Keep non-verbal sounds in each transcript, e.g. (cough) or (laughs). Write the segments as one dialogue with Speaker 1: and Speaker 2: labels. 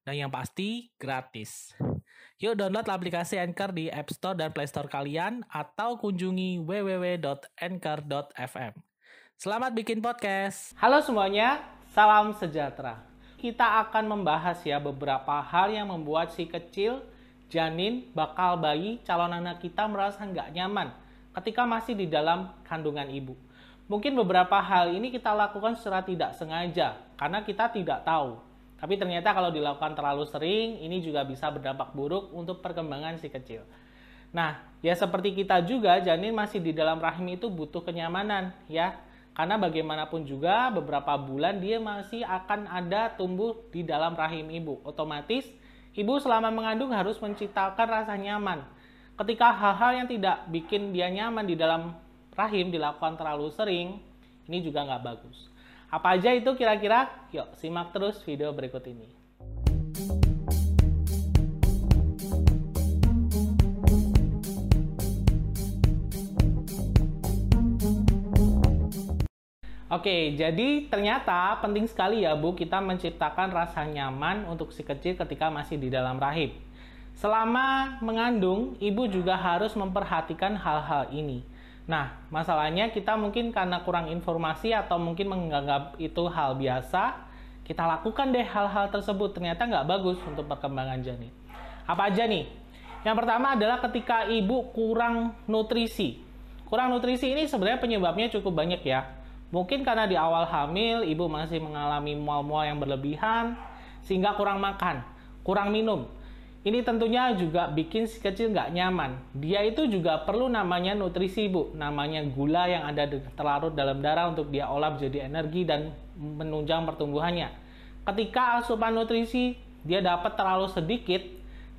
Speaker 1: Dan yang pasti, gratis. Yuk download aplikasi Anchor di App Store dan Play Store kalian atau kunjungi www.anchor.fm. Selamat bikin podcast.
Speaker 2: Halo semuanya, salam sejahtera. Kita akan membahas ya beberapa hal yang membuat si kecil, janin, bakal bayi, calon anak kita merasa nggak nyaman ketika masih di dalam kandungan ibu. Mungkin beberapa hal ini kita lakukan secara tidak sengaja karena kita tidak tahu. Tapi ternyata kalau dilakukan terlalu sering, ini juga bisa berdampak buruk untuk perkembangan si kecil. Nah, ya seperti kita juga, janin masih di dalam rahim itu butuh kenyamanan, ya. Karena bagaimanapun juga, beberapa bulan dia masih akan ada tumbuh di dalam rahim ibu. Otomatis, ibu selama mengandung harus menciptakan rasa nyaman. Ketika hal-hal yang tidak bikin dia nyaman di dalam rahim dilakukan terlalu sering, ini juga nggak bagus. Apa aja itu kira-kira? Yuk, simak terus video berikut ini. Oke, jadi ternyata penting sekali ya Bu kita menciptakan rasa nyaman untuk si kecil ketika masih di dalam rahim. Selama mengandung, ibu juga harus memperhatikan hal-hal ini. Nah, masalahnya kita mungkin karena kurang informasi atau mungkin menganggap itu hal biasa, kita lakukan deh hal-hal tersebut. Ternyata nggak bagus untuk perkembangan janin. Apa aja nih? Yang pertama adalah ketika ibu kurang nutrisi. Kurang nutrisi ini sebenarnya penyebabnya cukup banyak ya. Mungkin karena di awal hamil ibu masih mengalami mual-mual yang berlebihan, sehingga kurang makan, kurang minum. Ini tentunya juga bikin si kecil nggak nyaman. Dia itu juga perlu namanya nutrisi, Bu. Namanya gula yang ada terlarut dalam darah untuk dia olah menjadi energi dan menunjang pertumbuhannya. Ketika asupan nutrisi dia dapat terlalu sedikit,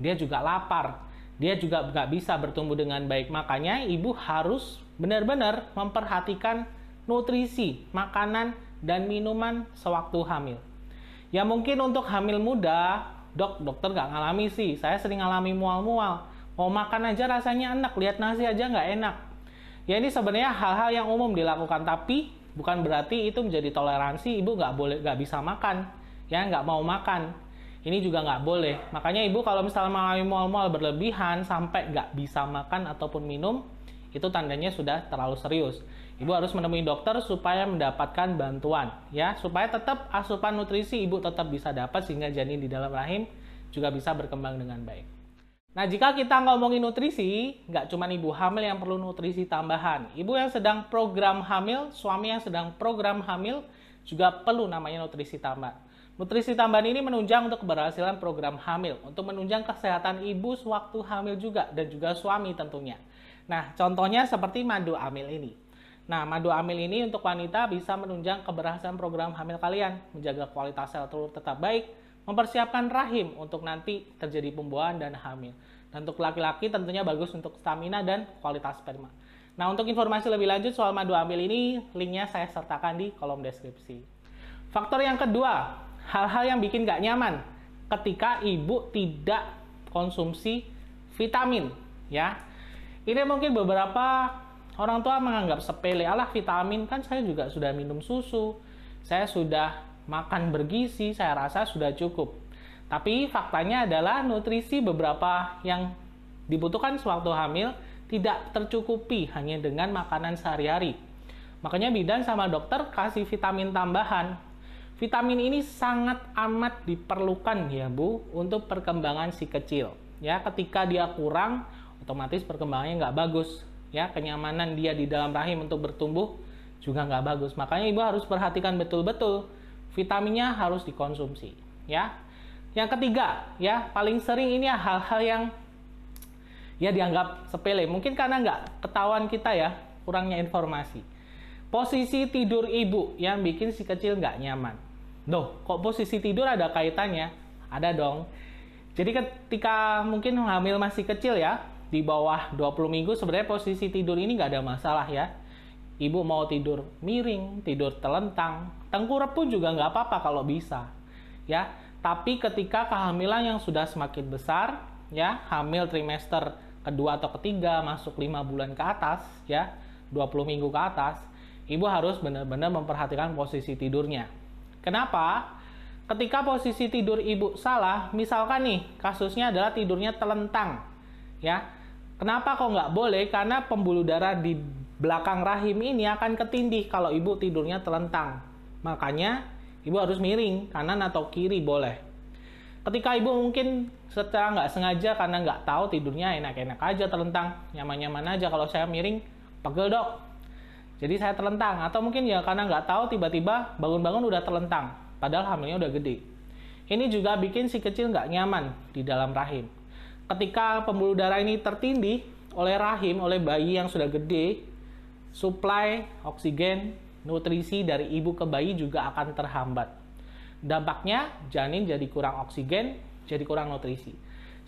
Speaker 2: dia juga lapar. Dia juga nggak bisa bertumbuh dengan baik. Makanya ibu harus benar-benar memperhatikan nutrisi, makanan, dan minuman sewaktu hamil. Ya mungkin untuk hamil muda, dok dokter nggak ngalami sih. Saya sering ngalami mual-mual. Mau makan aja rasanya enak lihat nasi aja nggak enak. Ya ini sebenarnya hal-hal yang umum dilakukan tapi bukan berarti itu menjadi toleransi ibu nggak boleh nggak bisa makan. Ya nggak mau makan. Ini juga nggak boleh. Makanya ibu kalau misalnya mengalami mual-mual berlebihan sampai nggak bisa makan ataupun minum itu tandanya sudah terlalu serius Ibu harus menemui dokter supaya mendapatkan bantuan ya, supaya tetap asupan nutrisi ibu tetap bisa dapat sehingga janin di dalam rahim juga bisa berkembang dengan baik. Nah, jika kita ngomongin nutrisi, nggak cuma ibu hamil yang perlu nutrisi tambahan. Ibu yang sedang program hamil, suami yang sedang program hamil juga perlu namanya nutrisi tambahan. Nutrisi tambahan ini menunjang untuk keberhasilan program hamil, untuk menunjang kesehatan ibu sewaktu hamil juga, dan juga suami tentunya. Nah, contohnya seperti madu amil ini. Nah, madu amil ini untuk wanita bisa menunjang keberhasilan program hamil kalian, menjaga kualitas sel telur tetap baik, mempersiapkan rahim untuk nanti terjadi pembuahan dan hamil. Dan untuk laki-laki tentunya bagus untuk stamina dan kualitas sperma. Nah, untuk informasi lebih lanjut soal madu amil ini, linknya saya sertakan di kolom deskripsi. Faktor yang kedua, hal-hal yang bikin gak nyaman ketika ibu tidak konsumsi vitamin, ya. Ini mungkin beberapa Orang tua menganggap sepele, alah vitamin kan saya juga sudah minum susu, saya sudah makan bergizi, saya rasa sudah cukup. Tapi faktanya adalah nutrisi beberapa yang dibutuhkan sewaktu hamil tidak tercukupi hanya dengan makanan sehari-hari. Makanya bidan sama dokter kasih vitamin tambahan. Vitamin ini sangat amat diperlukan ya Bu untuk perkembangan si kecil. Ya, ketika dia kurang, otomatis perkembangannya nggak bagus ya kenyamanan dia di dalam rahim untuk bertumbuh juga nggak bagus. Makanya ibu harus perhatikan betul-betul vitaminnya harus dikonsumsi ya. Yang ketiga ya paling sering ini hal-hal yang ya dianggap sepele. Mungkin karena nggak ketahuan kita ya kurangnya informasi. Posisi tidur ibu yang bikin si kecil nggak nyaman. Loh, kok posisi tidur ada kaitannya? Ada dong. Jadi ketika mungkin hamil masih kecil ya, di bawah 20 minggu sebenarnya posisi tidur ini nggak ada masalah ya. Ibu mau tidur miring, tidur telentang, tengkurap pun juga nggak apa-apa kalau bisa. Ya, tapi ketika kehamilan yang sudah semakin besar, ya, hamil trimester kedua atau ketiga masuk lima bulan ke atas, ya, 20 minggu ke atas, ibu harus benar-benar memperhatikan posisi tidurnya. Kenapa? Ketika posisi tidur ibu salah, misalkan nih kasusnya adalah tidurnya telentang, ya. Kenapa kok nggak boleh? Karena pembuluh darah di belakang rahim ini akan ketindih kalau ibu tidurnya telentang. Makanya ibu harus miring, kanan atau kiri boleh. Ketika ibu mungkin secara nggak sengaja karena nggak tahu tidurnya enak-enak aja telentang, nyaman-nyaman aja kalau saya miring, pegel dok. Jadi saya telentang atau mungkin ya karena nggak tahu tiba-tiba bangun-bangun udah telentang, padahal hamilnya udah gede. Ini juga bikin si kecil nggak nyaman di dalam rahim. Ketika pembuluh darah ini tertindih oleh rahim, oleh bayi yang sudah gede, suplai oksigen, nutrisi dari ibu ke bayi juga akan terhambat. Dampaknya janin jadi kurang oksigen, jadi kurang nutrisi.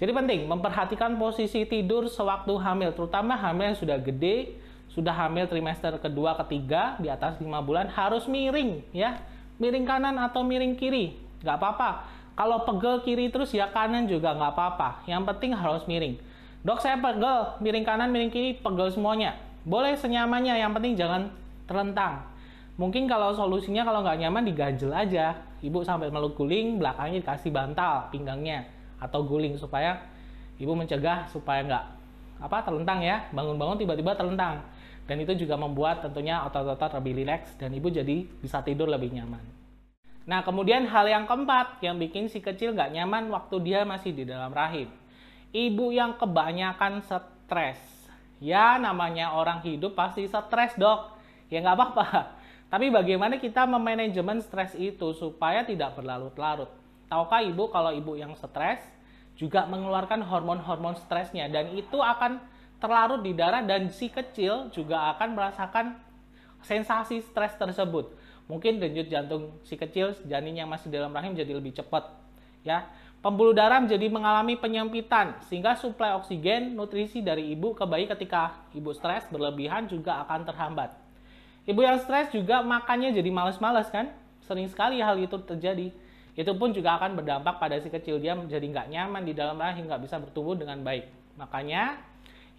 Speaker 2: Jadi penting memperhatikan posisi tidur sewaktu hamil, terutama hamil yang sudah gede, sudah hamil trimester kedua, ketiga, di atas 5 bulan harus miring ya. Miring kanan atau miring kiri, nggak apa-apa. Kalau pegel kiri terus ya kanan juga nggak apa-apa. Yang penting harus miring. Dok saya pegel, miring kanan, miring kiri, pegel semuanya boleh senyamannya, yang penting jangan terlentang. Mungkin kalau solusinya kalau nggak nyaman diganjel aja. Ibu sampai meluk guling, belakangnya dikasih bantal pinggangnya atau guling supaya ibu mencegah supaya nggak apa terlentang ya. Bangun-bangun tiba-tiba terlentang. Dan itu juga membuat tentunya otot-otot lebih rileks dan ibu jadi bisa tidur lebih nyaman. Nah, kemudian hal yang keempat yang bikin si kecil nggak nyaman waktu dia masih di dalam rahim. Ibu yang kebanyakan stres Ya namanya orang hidup pasti stres dok. Ya nggak apa-apa. (laughs) Tapi bagaimana kita memanajemen stres itu supaya tidak berlarut-larut? Tahukah ibu kalau ibu yang stres juga mengeluarkan hormon-hormon stresnya dan itu akan terlarut di darah dan si kecil juga akan merasakan sensasi stres tersebut. Mungkin denyut jantung si kecil janin yang masih dalam rahim jadi lebih cepat. Ya, Pembuluh darah menjadi mengalami penyempitan sehingga suplai oksigen, nutrisi dari ibu ke bayi ketika ibu stres berlebihan juga akan terhambat. Ibu yang stres juga makannya jadi males-males kan? Sering sekali hal itu terjadi. Itu pun juga akan berdampak pada si kecil dia menjadi nggak nyaman di dalam rahim, nggak bisa bertumbuh dengan baik. Makanya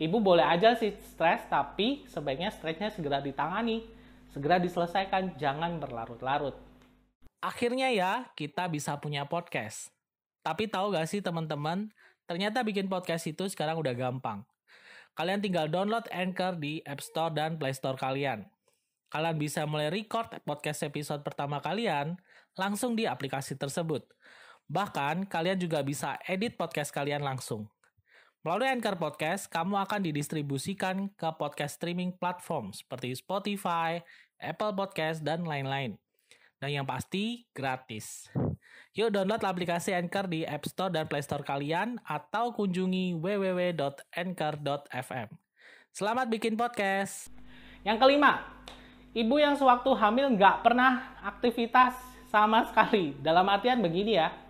Speaker 2: ibu boleh aja sih stres, tapi sebaiknya stresnya segera ditangani, segera diselesaikan, jangan berlarut-larut.
Speaker 1: Akhirnya ya, kita bisa punya podcast. Tapi tahu gak sih teman-teman, ternyata bikin podcast itu sekarang udah gampang. Kalian tinggal download Anchor di App Store dan Play Store kalian. Kalian bisa mulai record podcast episode pertama kalian langsung di aplikasi tersebut. Bahkan, kalian juga bisa edit podcast kalian langsung. Melalui Anchor Podcast, kamu akan didistribusikan ke podcast streaming platform seperti Spotify, Apple Podcast, dan lain-lain. Dan yang pasti, gratis. Yuk download aplikasi Anchor di App Store dan Play Store kalian atau kunjungi www.anchor.fm. Selamat bikin podcast.
Speaker 2: Yang kelima, ibu yang sewaktu hamil nggak pernah aktivitas sama sekali. Dalam artian begini ya,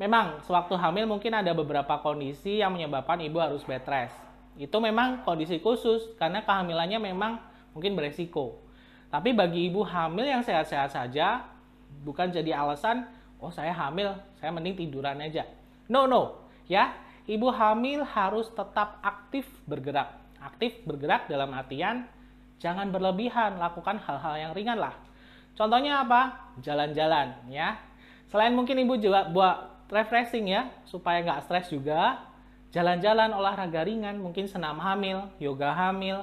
Speaker 2: memang sewaktu hamil mungkin ada beberapa kondisi yang menyebabkan ibu harus bed rest. Itu memang kondisi khusus karena kehamilannya memang mungkin beresiko. Tapi bagi ibu hamil yang sehat-sehat saja, bukan jadi alasan oh saya hamil, saya mending tiduran aja. No, no. Ya, ibu hamil harus tetap aktif bergerak. Aktif bergerak dalam artian jangan berlebihan, lakukan hal-hal yang ringan lah. Contohnya apa? Jalan-jalan ya. Selain mungkin ibu juga buat refreshing ya, supaya nggak stres juga. Jalan-jalan olahraga ringan, mungkin senam hamil, yoga hamil.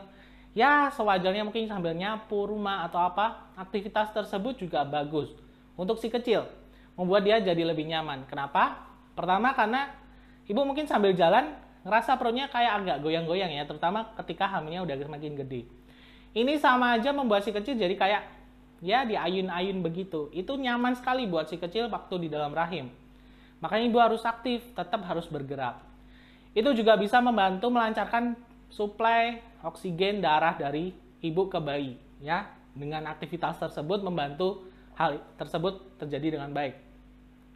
Speaker 2: Ya, sewajarnya mungkin sambil nyapu rumah atau apa. Aktivitas tersebut juga bagus untuk si kecil membuat dia jadi lebih nyaman. Kenapa? Pertama karena ibu mungkin sambil jalan ngerasa perutnya kayak agak goyang-goyang ya, terutama ketika hamilnya udah semakin gede. Ini sama aja membuat si kecil jadi kayak ya di ayun-ayun begitu. Itu nyaman sekali buat si kecil waktu di dalam rahim. Makanya ibu harus aktif, tetap harus bergerak. Itu juga bisa membantu melancarkan suplai oksigen darah dari ibu ke bayi ya. Dengan aktivitas tersebut membantu hal tersebut terjadi dengan baik.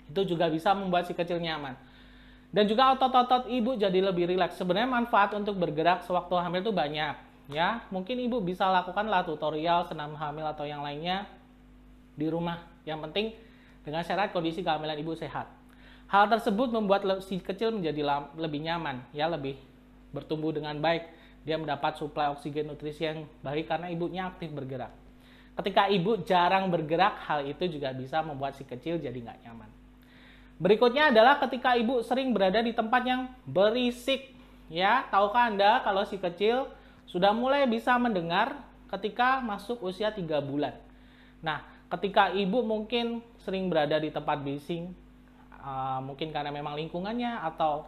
Speaker 2: Itu juga bisa membuat si kecil nyaman. Dan juga otot-otot ibu jadi lebih rileks. Sebenarnya manfaat untuk bergerak sewaktu hamil itu banyak. Ya, mungkin ibu bisa lakukan lah tutorial senam hamil atau yang lainnya di rumah. Yang penting dengan syarat kondisi kehamilan ibu sehat. Hal tersebut membuat si kecil menjadi lebih nyaman, ya lebih bertumbuh dengan baik. Dia mendapat suplai oksigen nutrisi yang baik karena ibunya aktif bergerak. Ketika ibu jarang bergerak, hal itu juga bisa membuat si kecil jadi nggak nyaman. Berikutnya adalah ketika ibu sering berada di tempat yang berisik. Ya, tahukah Anda kalau si kecil sudah mulai bisa mendengar ketika masuk usia 3 bulan. Nah, ketika ibu mungkin sering berada di tempat bising, uh, mungkin karena memang lingkungannya atau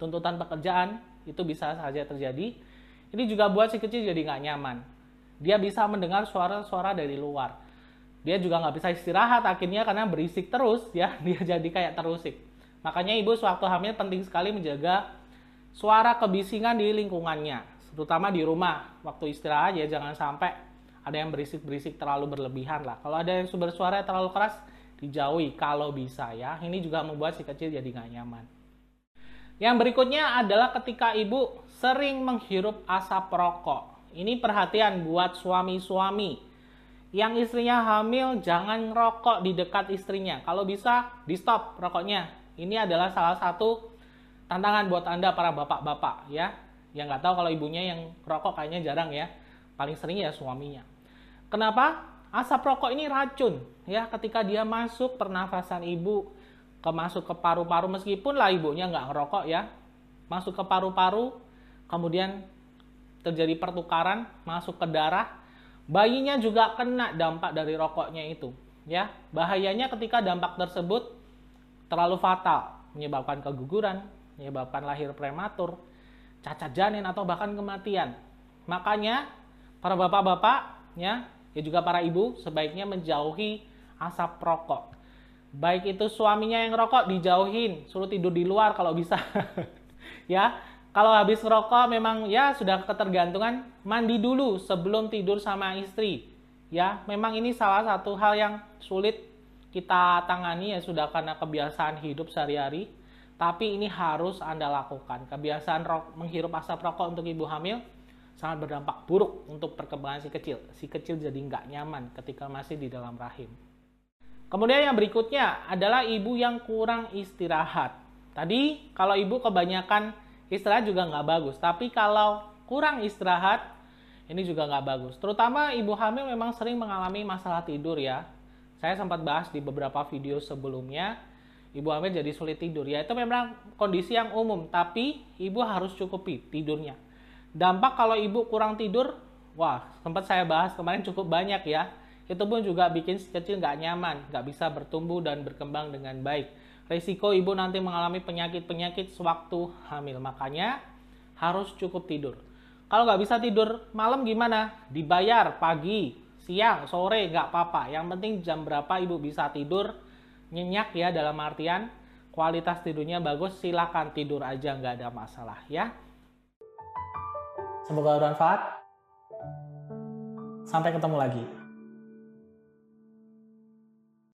Speaker 2: tuntutan pekerjaan, itu bisa saja terjadi. Ini juga buat si kecil jadi nggak nyaman. Dia bisa mendengar suara-suara dari luar. Dia juga nggak bisa istirahat akhirnya karena berisik terus ya. (laughs) Dia jadi kayak terusik. Makanya ibu sewaktu hamil penting sekali menjaga suara kebisingan di lingkungannya terutama di rumah. Waktu istirahat ya jangan sampai ada yang berisik-berisik terlalu berlebihan lah. Kalau ada yang sumber suara terlalu keras dijauhi kalau bisa ya ini juga membuat si kecil jadi nggak nyaman yang berikutnya adalah ketika ibu sering menghirup asap rokok ini perhatian buat suami-suami yang istrinya hamil jangan ngerokok di dekat istrinya. Kalau bisa di stop rokoknya. Ini adalah salah satu tantangan buat Anda para bapak-bapak ya. Yang nggak tahu kalau ibunya yang rokok kayaknya jarang ya. Paling sering ya suaminya. Kenapa? Asap rokok ini racun ya ketika dia masuk pernafasan ibu ke masuk ke paru-paru meskipun lah ibunya nggak ngerokok ya masuk ke paru-paru kemudian terjadi pertukaran masuk ke darah Bayinya juga kena dampak dari rokoknya itu. Ya, bahayanya ketika dampak tersebut terlalu fatal, menyebabkan keguguran, menyebabkan lahir prematur, cacat janin atau bahkan kematian. Makanya para bapak-bapak ya, ya juga para ibu sebaiknya menjauhi asap rokok. Baik itu suaminya yang rokok dijauhin, suruh tidur di luar kalau bisa. (laughs) ya, kalau habis rokok memang ya sudah ketergantungan mandi dulu sebelum tidur sama istri. Ya, memang ini salah satu hal yang sulit kita tangani ya sudah karena kebiasaan hidup sehari-hari. Tapi ini harus Anda lakukan. Kebiasaan rok, menghirup asap rokok untuk ibu hamil sangat berdampak buruk untuk perkembangan si kecil. Si kecil jadi nggak nyaman ketika masih di dalam rahim. Kemudian yang berikutnya adalah ibu yang kurang istirahat. Tadi kalau ibu kebanyakan istirahat juga nggak bagus. Tapi kalau kurang istirahat, ini juga nggak bagus. Terutama ibu hamil memang sering mengalami masalah tidur ya. Saya sempat bahas di beberapa video sebelumnya, ibu hamil jadi sulit tidur. Ya itu memang kondisi yang umum, tapi ibu harus cukupi tidurnya. Dampak kalau ibu kurang tidur, wah sempat saya bahas kemarin cukup banyak ya. Itu pun juga bikin si kecil nggak nyaman, nggak bisa bertumbuh dan berkembang dengan baik Risiko ibu nanti mengalami penyakit-penyakit sewaktu hamil. Makanya harus cukup tidur. Kalau nggak bisa tidur malam gimana? Dibayar pagi, siang, sore nggak apa-apa. Yang penting jam berapa ibu bisa tidur nyenyak ya dalam artian kualitas tidurnya bagus. Silakan tidur aja nggak ada masalah ya.
Speaker 1: Semoga bermanfaat. Sampai ketemu lagi.